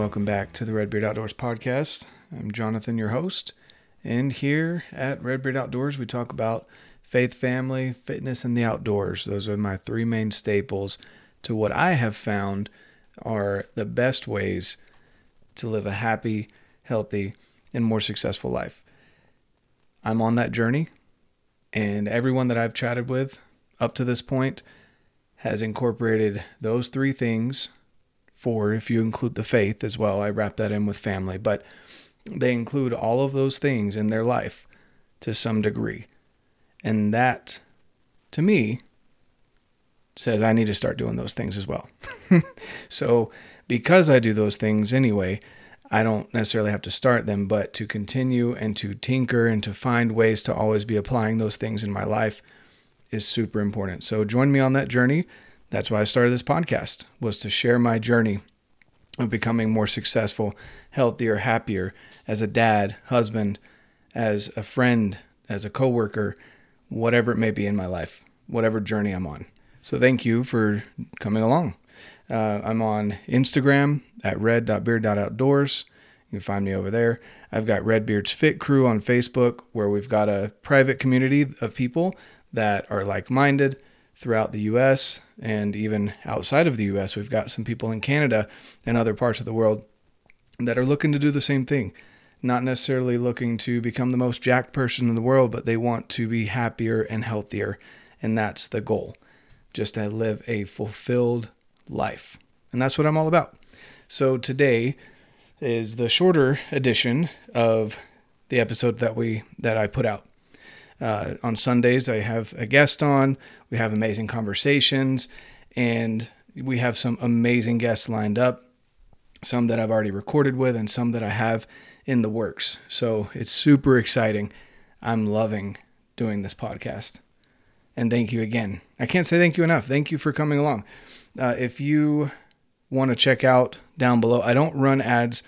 welcome back to the Redbeard Outdoors podcast. I'm Jonathan, your host, and here at Redbeard Outdoors, we talk about faith, family, fitness, and the outdoors. Those are my three main staples to what I have found are the best ways to live a happy, healthy, and more successful life. I'm on that journey, and everyone that I've chatted with up to this point has incorporated those three things. Four, if you include the faith as well. I wrap that in with family, but they include all of those things in their life to some degree. And that, to me, says I need to start doing those things as well. so, because I do those things anyway, I don't necessarily have to start them, but to continue and to tinker and to find ways to always be applying those things in my life is super important. So join me on that journey. That's why I started this podcast was to share my journey of becoming more successful, healthier, happier as a dad, husband, as a friend, as a coworker, whatever it may be in my life, whatever journey I'm on. So thank you for coming along. Uh, I'm on Instagram at red.beard.outdoors. You can find me over there. I've got Redbeard's Fit Crew on Facebook, where we've got a private community of people that are like minded throughout the US and even outside of the US. We've got some people in Canada and other parts of the world that are looking to do the same thing. Not necessarily looking to become the most jacked person in the world, but they want to be happier and healthier. And that's the goal just to live a fulfilled life. And that's what I'm all about. So today is the shorter edition of the episode that we that I put out. Uh, on Sundays, I have a guest on. We have amazing conversations, and we have some amazing guests lined up. Some that I've already recorded with, and some that I have in the works. So it's super exciting. I'm loving doing this podcast. And thank you again. I can't say thank you enough. Thank you for coming along. Uh, if you want to check out down below, I don't run ads,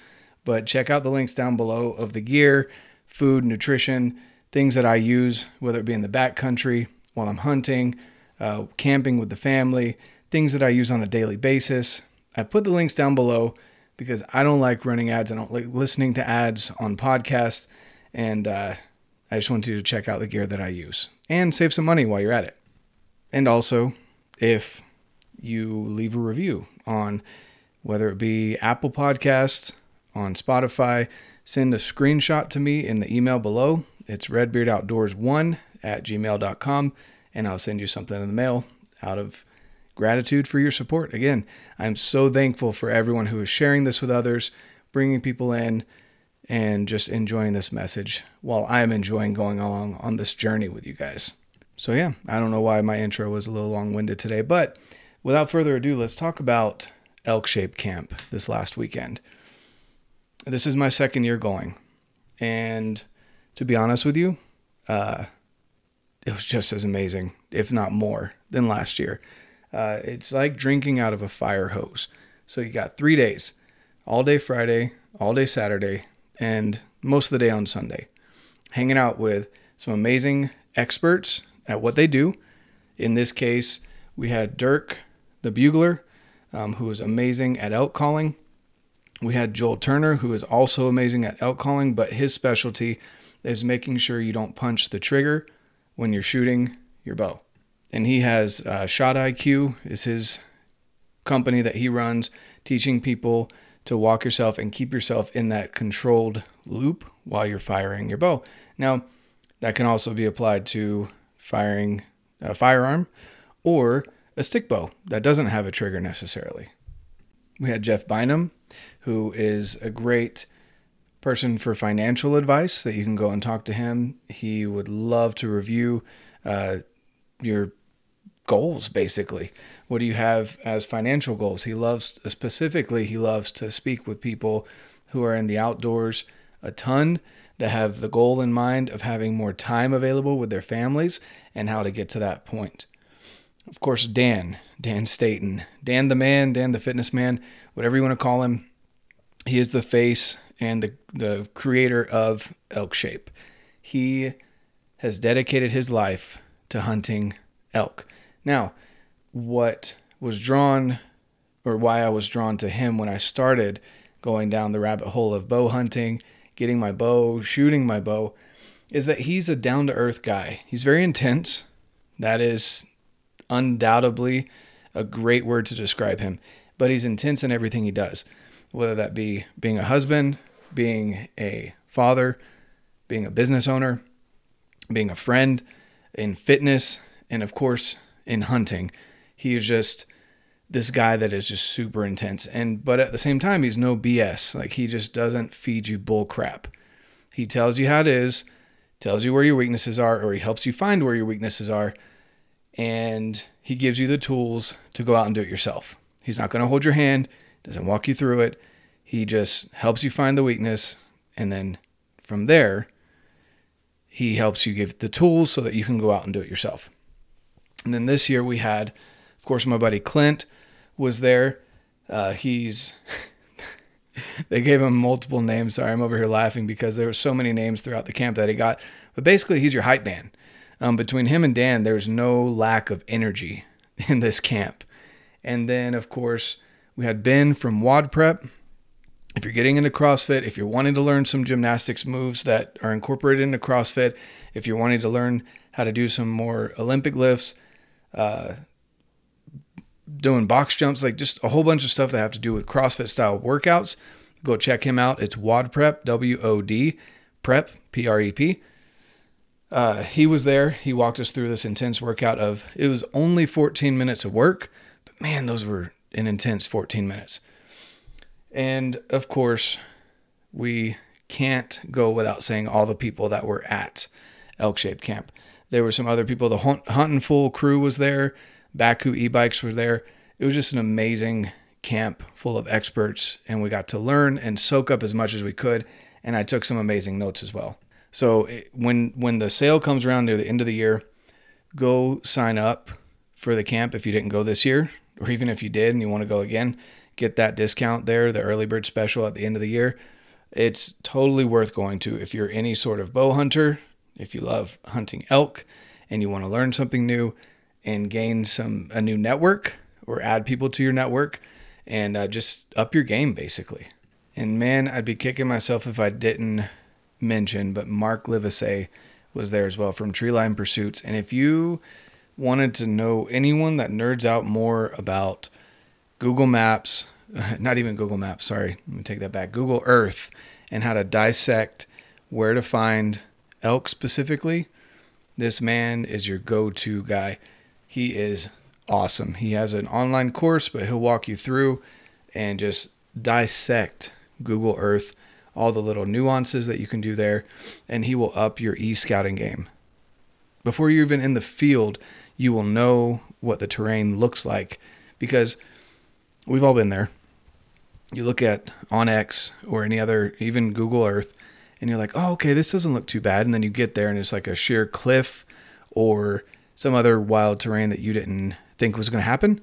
but check out the links down below of the gear, food, nutrition, things that I use, whether it be in the backcountry while I'm hunting, uh, camping with the family, things that I use on a daily basis. I put the links down below because I don't like running ads. I don't like listening to ads on podcasts. And uh, I just want you to check out the gear that I use and save some money while you're at it. And also, if you leave a review on whether it be Apple Podcasts, on Spotify, send a screenshot to me in the email below. It's redbeardoutdoors1 at gmail.com, and I'll send you something in the mail out of gratitude for your support. Again, I'm so thankful for everyone who is sharing this with others, bringing people in, and just enjoying this message while I'm enjoying going along on this journey with you guys. So, yeah, I don't know why my intro was a little long winded today, but without further ado, let's talk about Elk Shape Camp this last weekend. This is my second year going. And to be honest with you, uh, it was just as amazing, if not more, than last year. Uh, it's like drinking out of a fire hose. So you got three days all day Friday, all day Saturday, and most of the day on Sunday, hanging out with some amazing experts at what they do. In this case, we had Dirk, the bugler, um, who was amazing at elk calling. We had Joel Turner, who is also amazing at elk calling, but his specialty is making sure you don't punch the trigger when you're shooting your bow. And he has uh, Shot IQ is his company that he runs, teaching people to walk yourself and keep yourself in that controlled loop while you're firing your bow. Now, that can also be applied to firing a firearm or a stick bow that doesn't have a trigger necessarily. We had Jeff Bynum, who is a great person for financial advice that you can go and talk to him. He would love to review uh, your goals, basically. What do you have as financial goals? He loves, specifically, he loves to speak with people who are in the outdoors a ton that have the goal in mind of having more time available with their families and how to get to that point. Of course, Dan, Dan Staton, Dan the man, Dan the fitness man, whatever you want to call him. He is the face and the, the creator of Elk Shape. He has dedicated his life to hunting elk. Now, what was drawn or why I was drawn to him when I started going down the rabbit hole of bow hunting, getting my bow, shooting my bow, is that he's a down to earth guy. He's very intense. That is undoubtedly a great word to describe him, but he's intense in everything he does, whether that be being a husband, being a father, being a business owner, being a friend, in fitness, and of course in hunting. He is just this guy that is just super intense. And but at the same time, he's no BS. Like he just doesn't feed you bull crap. He tells you how it is, tells you where your weaknesses are, or he helps you find where your weaknesses are, and he gives you the tools to go out and do it yourself. He's not going to hold your hand, doesn't walk you through it. He just helps you find the weakness, and then from there, he helps you give the tools so that you can go out and do it yourself. And then this year we had, of course, my buddy Clint was there. Uh, he's they gave him multiple names. Sorry, I'm over here laughing because there were so many names throughout the camp that he got. But basically, he's your hype man. Um, between him and Dan, there's no lack of energy in this camp. And then, of course, we had Ben from WOD Prep if you're getting into CrossFit, if you're wanting to learn some gymnastics moves that are incorporated into CrossFit, if you're wanting to learn how to do some more Olympic lifts, uh, doing box jumps, like just a whole bunch of stuff that have to do with CrossFit style workouts, go check him out. It's WOD Prep, W O D Prep, P R E P. Uh, he was there. He walked us through this intense workout of it was only 14 minutes of work, but man, those were an intense 14 minutes. And of course, we can't go without saying all the people that were at Elk Shape Camp. There were some other people. The Hunt, Hunting Fool crew was there. Bakcou e-bikes were there. It was just an amazing camp full of experts, and we got to learn and soak up as much as we could. And I took some amazing notes as well. So eh, when when the sale comes around near the end of the year, go sign up for the camp if you didn't go this year, or even if you did and you want to go again get that discount there, the early bird special at the end of the year. It's totally worth going to if you're any sort of bow hunter, if you love hunting elk and you want to learn something new and gain some a new network or add people to your network and uh, just up your game basically. And man, I'd be kicking myself if I didn't mention, but Mark Livesey was there as well from Treeline Pursuits. And if you wanted to know anyone that nerds out more about Google Maps, not even Google Maps, sorry, let me take that back. Google Earth and how to dissect where to find elk specifically. This man is your go to guy. He is awesome. He has an online course, but he'll walk you through and just dissect Google Earth, all the little nuances that you can do there, and he will up your e scouting game. Before you're even in the field, you will know what the terrain looks like because We've all been there. You look at OnX or any other, even Google Earth, and you're like, oh, okay, this doesn't look too bad. And then you get there and it's like a sheer cliff or some other wild terrain that you didn't think was going to happen.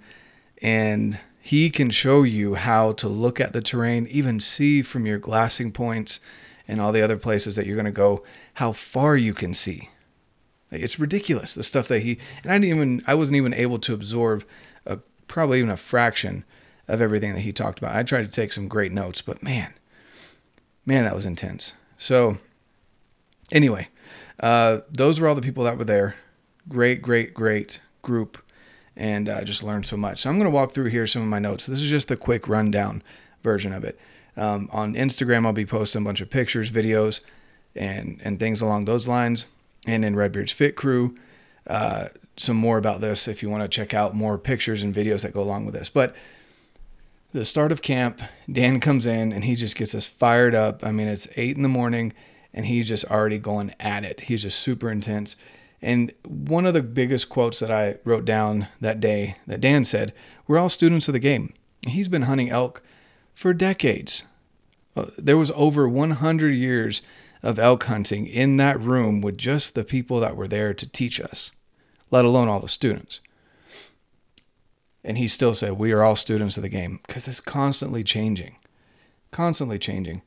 And he can show you how to look at the terrain, even see from your glassing points and all the other places that you're going to go how far you can see. It's ridiculous the stuff that he and I didn't even I wasn't even able to absorb a, probably even a fraction of everything that he talked about. I tried to take some great notes, but man, man, that was intense. So, anyway, uh, those were all the people that were there. Great, great, great group, and I uh, just learned so much. So, I'm going to walk through here some of my notes. This is just a quick rundown version of it. Um, on Instagram, I'll be posting a bunch of pictures, videos, and and things along those lines. And in Redbeard's Fit Crew, uh, some more about this if you want to check out more pictures and videos that go along with this. But the start of camp, Dan comes in and he just gets us fired up. I mean, it's eight in the morning and he's just already going at it. He's just super intense. And one of the biggest quotes that I wrote down that day that Dan said, We're all students of the game. He's been hunting elk for decades. Uh, there was over 100 years of elk hunting in that room with just the people that were there to teach us, let alone all the students. And he still said, We are all students of the game because it's constantly changing, constantly changing.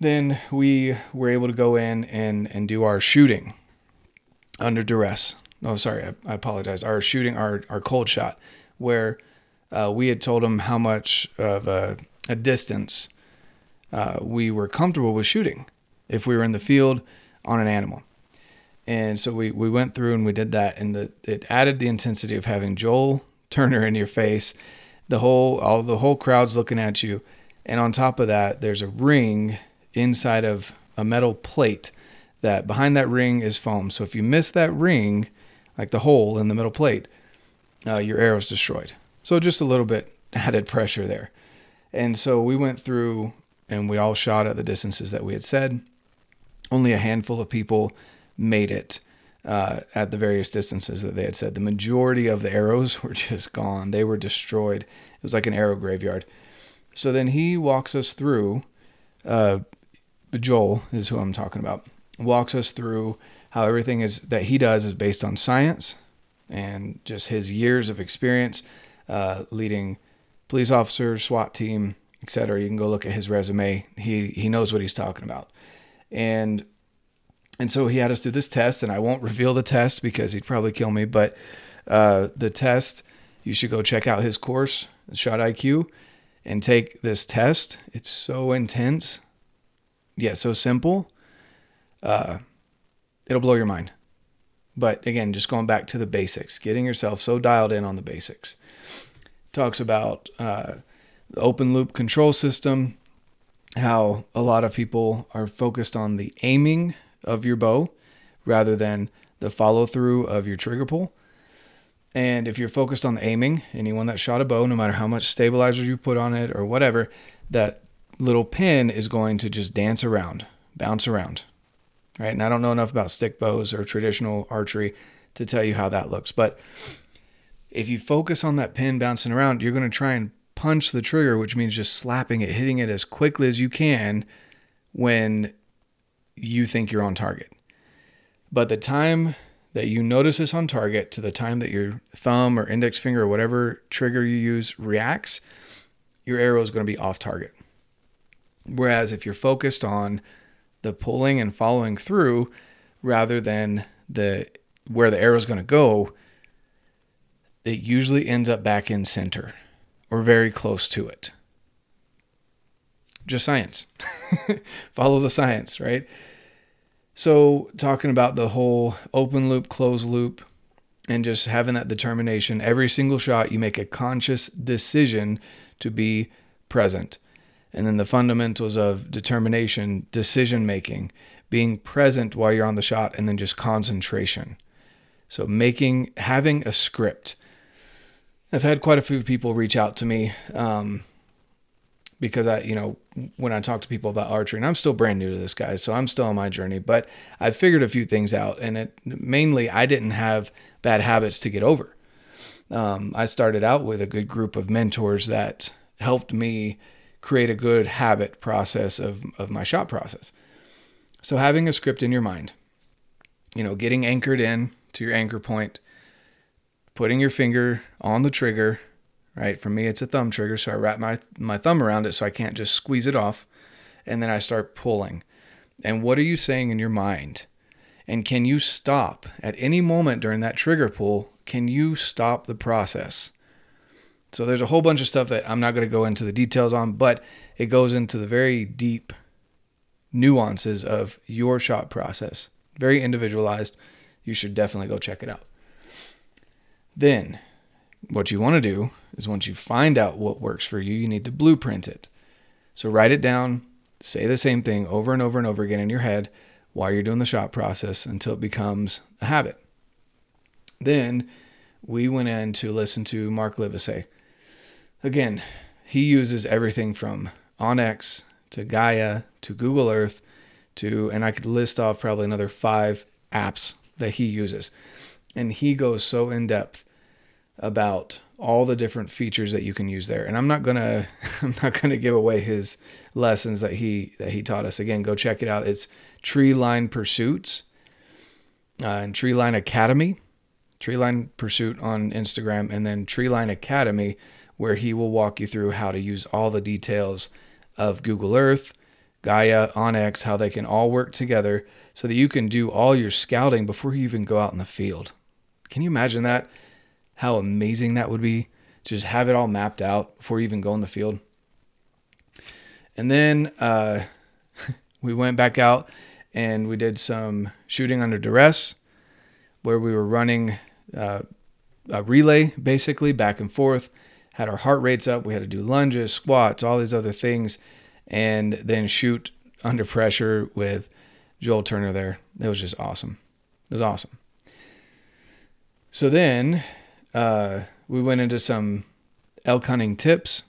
Then we were able to go in and, and do our shooting under duress. Oh, sorry, I, I apologize. Our shooting, our, our cold shot, where uh, we had told him how much of a, a distance uh, we were comfortable with shooting if we were in the field on an animal. And so we, we went through and we did that, and the, it added the intensity of having Joel Turner in your face, the whole all the whole crowd's looking at you, and on top of that, there's a ring inside of a metal plate. That behind that ring is foam. So if you miss that ring, like the hole in the metal plate, uh, your arrow's destroyed. So just a little bit added pressure there. And so we went through and we all shot at the distances that we had said. Only a handful of people made it uh, at the various distances that they had said. The majority of the arrows were just gone, they were destroyed. It was like an arrow graveyard. So then he walks us through, uh, Joel is who I'm talking about, walks us through how everything is that he does is based on science and just his years of experience uh, leading police officers, SWAT team, etc. You can go look at his resume. He he knows what he's talking about, and and so he had us do this test, and I won't reveal the test because he'd probably kill me. But uh, the test, you should go check out his course, Shot IQ, and take this test. It's so intense, yeah, so simple. Uh, it'll blow your mind. But again, just going back to the basics, getting yourself so dialed in on the basics. Talks about uh, the open loop control system, how a lot of people are focused on the aiming of your bow rather than the follow through of your trigger pull. And if you're focused on aiming, anyone that shot a bow, no matter how much stabilizers you put on it or whatever, that little pin is going to just dance around, bounce around. Right. And I don't know enough about stick bows or traditional archery to tell you how that looks. But if you focus on that pin bouncing around, you're going to try and punch the trigger, which means just slapping it, hitting it as quickly as you can when you think you're on target. But the time that you notice this on target to the time that your thumb or index finger or whatever trigger you use reacts, your arrow is going to be off target. Whereas if you're focused on the pulling and following through rather than the where the arrow is going to go, it usually ends up back in center or very close to it just science. Follow the science, right? So, talking about the whole open loop, closed loop, and just having that determination, every single shot, you make a conscious decision to be present. And then the fundamentals of determination, decision making, being present while you're on the shot, and then just concentration. So, making, having a script. I've had quite a few people reach out to me um, because I, you know, when I talk to people about archery, and I'm still brand new to this, guys, so I'm still on my journey, but I figured a few things out, and it mainly I didn't have bad habits to get over. Um, I started out with a good group of mentors that helped me create a good habit process of, of my shot process. So having a script in your mind, you know, getting anchored in to your anchor point, putting your finger on the trigger, right? For me, it's a thumb trigger, so I wrap my my thumb around it so I can't just squeeze it off, and then I start pulling. And what are you saying in your mind? And can you stop at any moment during that trigger pull? Can you stop the process? So there's a whole bunch of stuff that I'm not going to go into the details on, but it goes into the very deep nuances of your shot process. Very individualized. You should definitely go check it out. Then, what you want to do is once you find out what works for you, you need to blueprint it. So write it down, say the same thing over and over and over again in your head while you're doing the shot process until it becomes a habit. Then we went in to listen to Mark Livesay. Again, he uses everything from onX to Gaia to Google Earth to, and I could list off probably another five apps that he uses. And he goes so in depth about all the different features that you can use there. And I'm not gonna I'm not gonna give away his lessons that he that he taught us. Again, go check it out. It's Tree Line Pursuits uh, and Treeline Academy. Tree Line Pursuit on Instagram, and then Tree Line Academy, where he will walk you through how to use all the details of Google Earth, Gaia, onX, how they can all work together so that you can do all your scouting before you even go out in the field. Can you imagine that? How amazing that would be to just have it all mapped out before you even go in the field. And then uh, we went back out and we did some shooting under duress where we were running uh, a relay basically back and forth, had our heart rates up. We had to do lunges, squats, all these other things, and then shoot under pressure with Joel Turner there. It was just awesome. It was awesome. So then uh, we went into some elk hunting tips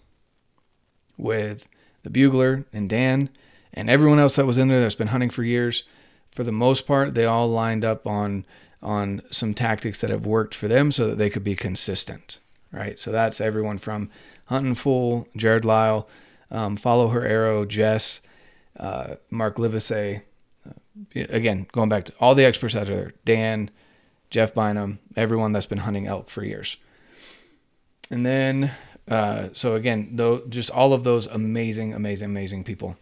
with the bugler and Dan and everyone else that was in there that's been hunting for years. For the most part, they all lined up on on some tactics that have worked for them so that they could be consistent, right? So that's everyone from Hunting Fool, Jared Lyle, um, Follow Her Arrow, Jess, uh, Mark Livesey. Uh, again, going back to all the experts out there, Dan, Jeff Bynum, everyone that's been hunting elk for years. And then, uh, so again, though, just all of those amazing, amazing, amazing people.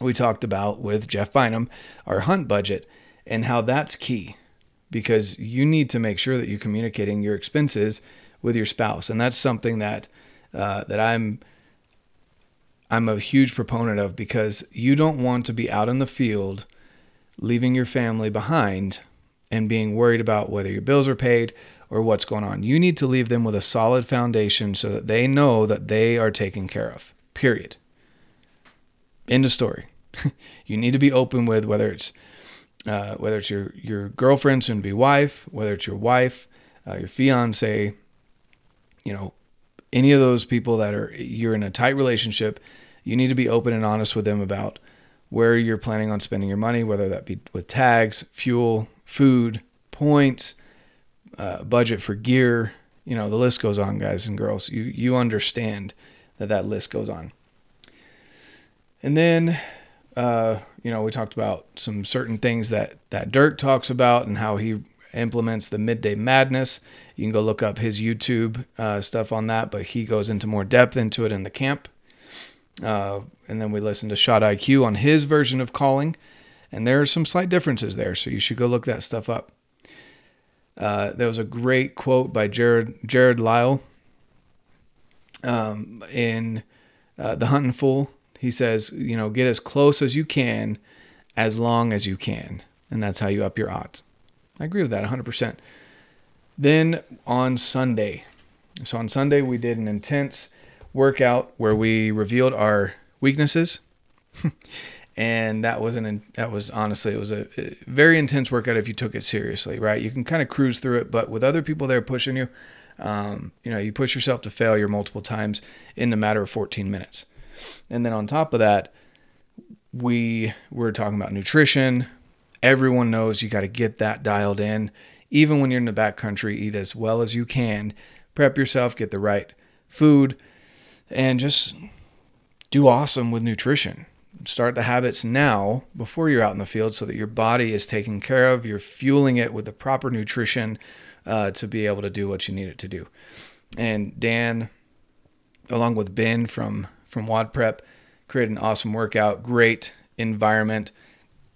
We talked about with Jeff Bynum our hunt budget and how that's key because you need to make sure that you're communicating your expenses with your spouse, and that's something that uh, that I'm I'm a huge proponent of because you don't want to be out in the field, leaving your family behind, and being worried about whether your bills are paid or what's going on. You need to leave them with a solid foundation so that they know that they are taken care of. Period. End of story. you need to be open with whether it's uh, whether it's your your girlfriend, soon to be wife, whether it's your wife, uh, your fiance, you know, any of those people that are you're in a tight relationship, you need to be open and honest with them about where you're planning on spending your money, whether that be with tags, fuel, food, points, uh, budget for gear. You know, the list goes on, guys and girls. You you understand that that list goes on. And then uh, you know, we talked about some certain things that that Dirk talks about and how he implements the midday madness. You can go look up his YouTube uh, stuff on that, but he goes into more depth into it in the camp. Uh, and then we listened to Shot IQ on his version of calling, and there are some slight differences there, so you should go look that stuff up. Uh, there was a great quote by Jared Jared Lyle um, in uh, The Hunting Fool he says, you know, get as close as you can as long as you can. And that's how you up your odds. I agree with that 100%. Then on Sunday, so on Sunday, we did an intense workout where we revealed our weaknesses. and that was an that was honestly it was a, very intense workout if you took it seriously right you can kind of cruise through it but with other people there pushing you um, you know you push yourself to failure multiple times in the matter of 14 minutes and then on top of that, we were talking about nutrition. Everyone knows you got to get that dialed in. Even when you're in the backcountry, eat as well as you can. Prep yourself, get the right food, and just do awesome with nutrition. Start the habits now before you're out in the field so that your body is taken care of. You're fueling it with the proper nutrition uh, to be able to do what you need it to do. And Dan, along with Ben from from WOD Prep. Created an awesome workout, great environment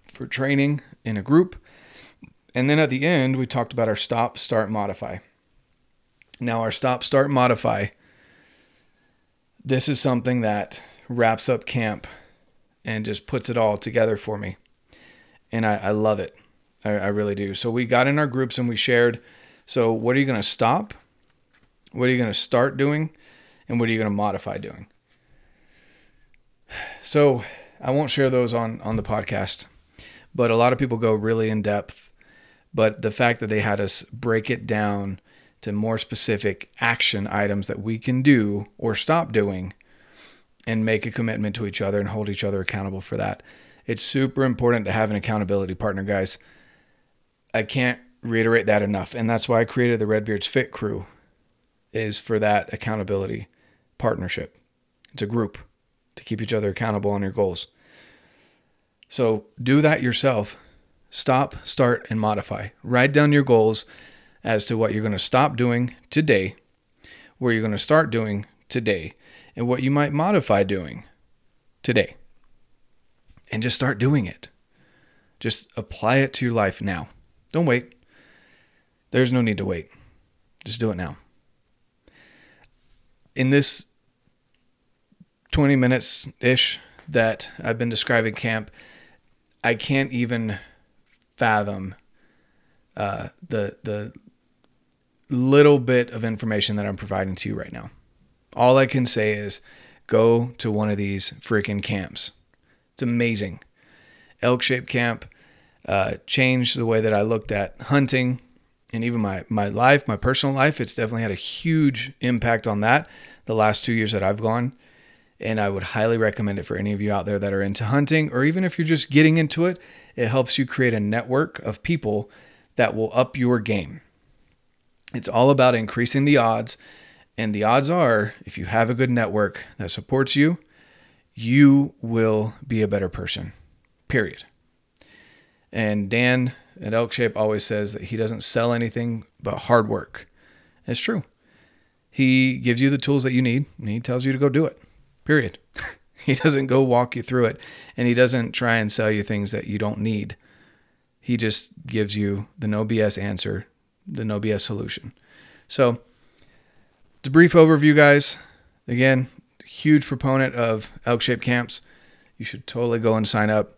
for training in a group. And then at the end, we talked about our stop, start, modify. Now, our stop, start, modify, this is something that wraps up camp and just puts it all together for me. And I, I love it. I, I really do. So we got in our groups and we shared. So, what are you going to stop? What are you going to start doing? And what are you going to modify doing? So I won't share those on on the podcast, but a lot of people go really in depth. But the fact that they had us break it down to more specific action items that we can do or stop doing and make a commitment to each other and hold each other accountable for that. It's super important to have an accountability partner, guys. I can't reiterate that enough. And that's why I created the Redbeards Fit Crew is for that accountability partnership. It's a group to keep each other accountable on your goals. So do that yourself. Stop, start, and modify. Write down your goals as to what you're going to stop doing today, where you're going to start doing today, and what you might modify doing today. And just start doing it. Just apply it to your life now. Don't wait. There's no need to wait. Just do it now. In this 20 minutes ish that I've been describing camp, I can't even fathom uh, the the little bit of information that I'm providing to you right now. All I can say is go to one of these freaking camps. It's amazing. Elk Shape Camp uh, changed the way that I looked at hunting and even my, my life, my personal life. It's definitely had a huge impact on that the last two years that I've gone. And I would highly recommend it for any of you out there that are into hunting, or even if you're just getting into it, it helps you create a network of people that will up your game. It's all about increasing the odds. And the odds are, if you have a good network that supports you, you will be a better person, period. And Dan at Elk Shape always says that he doesn't sell anything but hard work. It's true. He gives you the tools that you need and he tells you to go do it, period. he doesn't go walk you through it and he doesn't try and sell you things that you don't need. He just gives you the no BS answer, the no BS solution. So, the brief overview, guys. Again, huge proponent of elk shaped camps. You should totally go and sign up.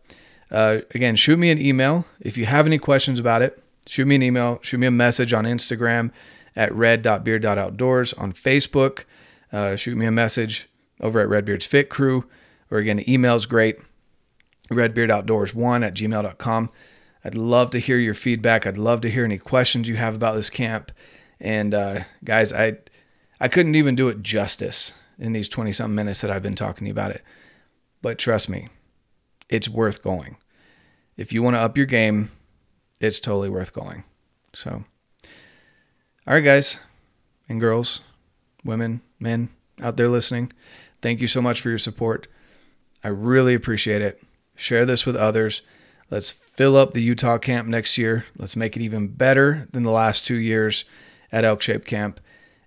Uh, again, shoot me an email if you have any questions about it. Shoot me an email. Shoot me a message on Instagram at red.beard.outdoors on Facebook. Uh, shoot me a message over at Redbeard's Fit Crew. Or again, email's great. Redbeardoutdoors1 at gmail.com. I'd love to hear your feedback. I'd love to hear any questions you have about this camp. And uh, guys, I I couldn't even do it justice in these 20 something minutes that I've been talking to you about it. But trust me, it's worth going. If you want to up your game, it's totally worth going. So, all right, guys and girls, women, men out there listening, thank you so much for your support. I really appreciate it. Share this with others. Let's fill up the Utah camp next year. Let's make it even better than the last two years at Elk Shape Camp.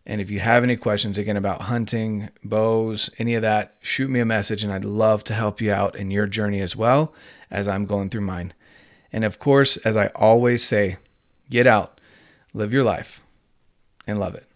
And if you have any questions again about hunting, bows, any of that, shoot me a message and I'd love to help you out in your journey as well as I'm going through mine. And of course, as I always say, get out, live your life, and love it.